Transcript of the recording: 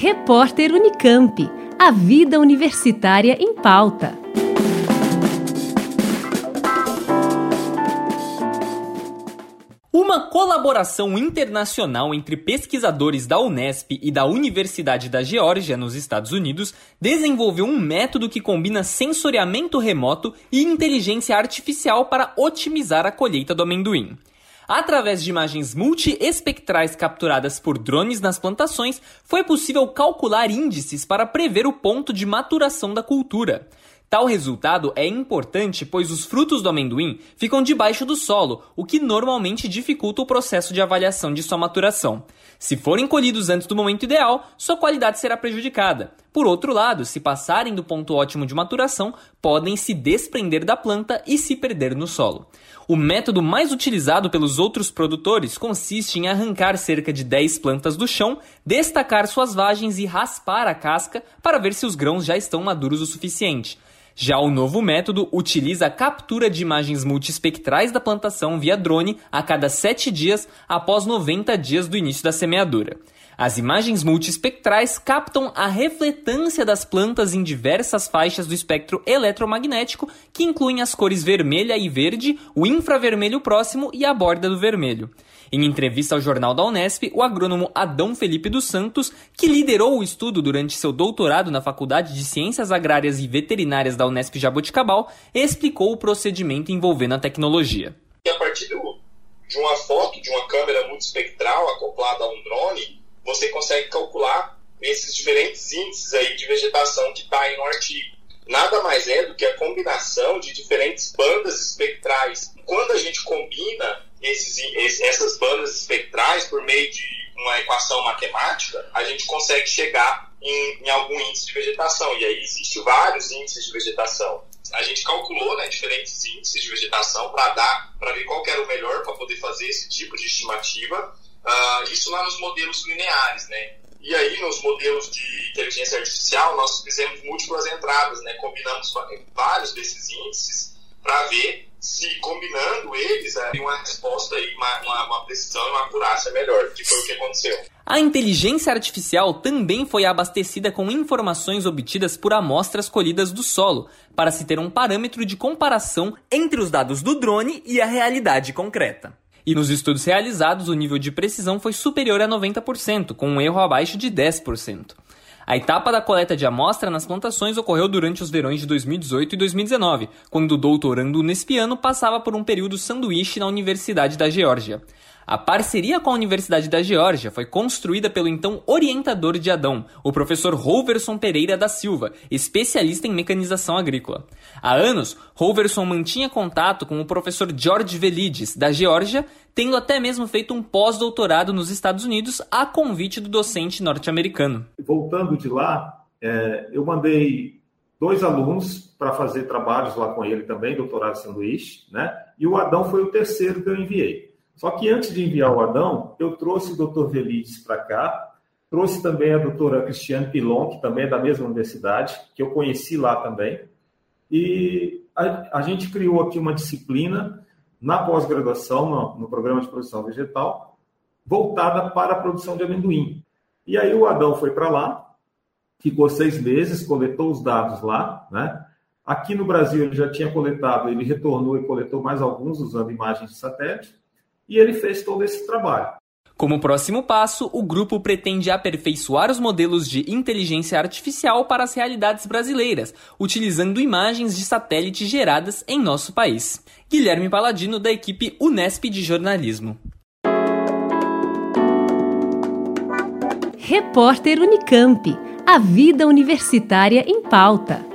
Repórter Unicamp. A vida universitária em pauta. Uma colaboração internacional entre pesquisadores da Unesp e da Universidade da Geórgia, nos Estados Unidos, desenvolveu um método que combina sensoriamento remoto e inteligência artificial para otimizar a colheita do amendoim. Através de imagens multiespectrais capturadas por drones nas plantações, foi possível calcular índices para prever o ponto de maturação da cultura. Tal resultado é importante pois os frutos do amendoim ficam debaixo do solo, o que normalmente dificulta o processo de avaliação de sua maturação. Se forem colhidos antes do momento ideal, sua qualidade será prejudicada. Por outro lado, se passarem do ponto ótimo de maturação, podem se desprender da planta e se perder no solo. O método mais utilizado pelos outros produtores consiste em arrancar cerca de 10 plantas do chão, destacar suas vagens e raspar a casca para ver se os grãos já estão maduros o suficiente. Já o novo método utiliza a captura de imagens multiespectrais da plantação via drone a cada 7 dias após 90 dias do início da semeadura. As imagens multiespectrais captam a refletância das plantas em diversas faixas do espectro eletromagnético, que incluem as cores vermelha e verde, o infravermelho próximo e a borda do vermelho. Em entrevista ao jornal da Unesp, o agrônomo Adão Felipe dos Santos, que liderou o estudo durante seu doutorado na Faculdade de Ciências Agrárias e Veterinárias da Unesp Jaboticabal, explicou o procedimento envolvendo a tecnologia. A partir de uma foto de uma câmera multiespectral acoplada a um drone, você consegue calcular esses diferentes índices aí de vegetação que está aí no artigo. Nada mais é do que a combinação de diferentes bandas espectrais. Quando a gente combina esses, essas bandas espectrais por meio de uma equação matemática, a gente consegue chegar em, em algum índice de vegetação. E aí existem vários índices de vegetação. A gente calculou né, diferentes índices de vegetação para dar, para ver qual era o melhor para poder fazer esse tipo de estimativa Uh, isso lá nos modelos lineares, né? E aí, nos modelos de inteligência artificial, nós fizemos múltiplas entradas, né? Combinamos vários desses índices para ver se, combinando eles, havia uma resposta aí, uma, uma, uma precisão e uma acurácia melhor, que foi o que aconteceu. A inteligência artificial também foi abastecida com informações obtidas por amostras colhidas do solo, para se ter um parâmetro de comparação entre os dados do drone e a realidade concreta. E nos estudos realizados, o nível de precisão foi superior a 90%, com um erro abaixo de 10%. A etapa da coleta de amostra nas plantações ocorreu durante os verões de 2018 e 2019, quando o doutorando Nespiano passava por um período sanduíche na Universidade da Geórgia. A parceria com a Universidade da Geórgia foi construída pelo então orientador de Adão, o professor Roverson Pereira da Silva, especialista em mecanização agrícola. Há anos, Roverson mantinha contato com o professor George Velides, da Geórgia, tendo até mesmo feito um pós-doutorado nos Estados Unidos a convite do docente norte-americano. Voltando de lá, é, eu mandei dois alunos para fazer trabalhos lá com ele também, doutorado sanduíche, né? E o Adão foi o terceiro que eu enviei. Só que antes de enviar o Adão, eu trouxe o Dr. Velides para cá, trouxe também a doutora Cristiane Pilon, que também é da mesma universidade, que eu conheci lá também, e a, a gente criou aqui uma disciplina na pós-graduação, no, no programa de produção vegetal, voltada para a produção de amendoim. E aí o Adão foi para lá, ficou seis meses, coletou os dados lá, né? Aqui no Brasil ele já tinha coletado, ele retornou e coletou mais alguns usando imagens de satélite e ele fez todo esse trabalho. Como próximo passo, o grupo pretende aperfeiçoar os modelos de inteligência artificial para as realidades brasileiras, utilizando imagens de satélite geradas em nosso país. Guilherme Paladino, da equipe Unesp de Jornalismo. Repórter Unicamp. A vida universitária em pauta.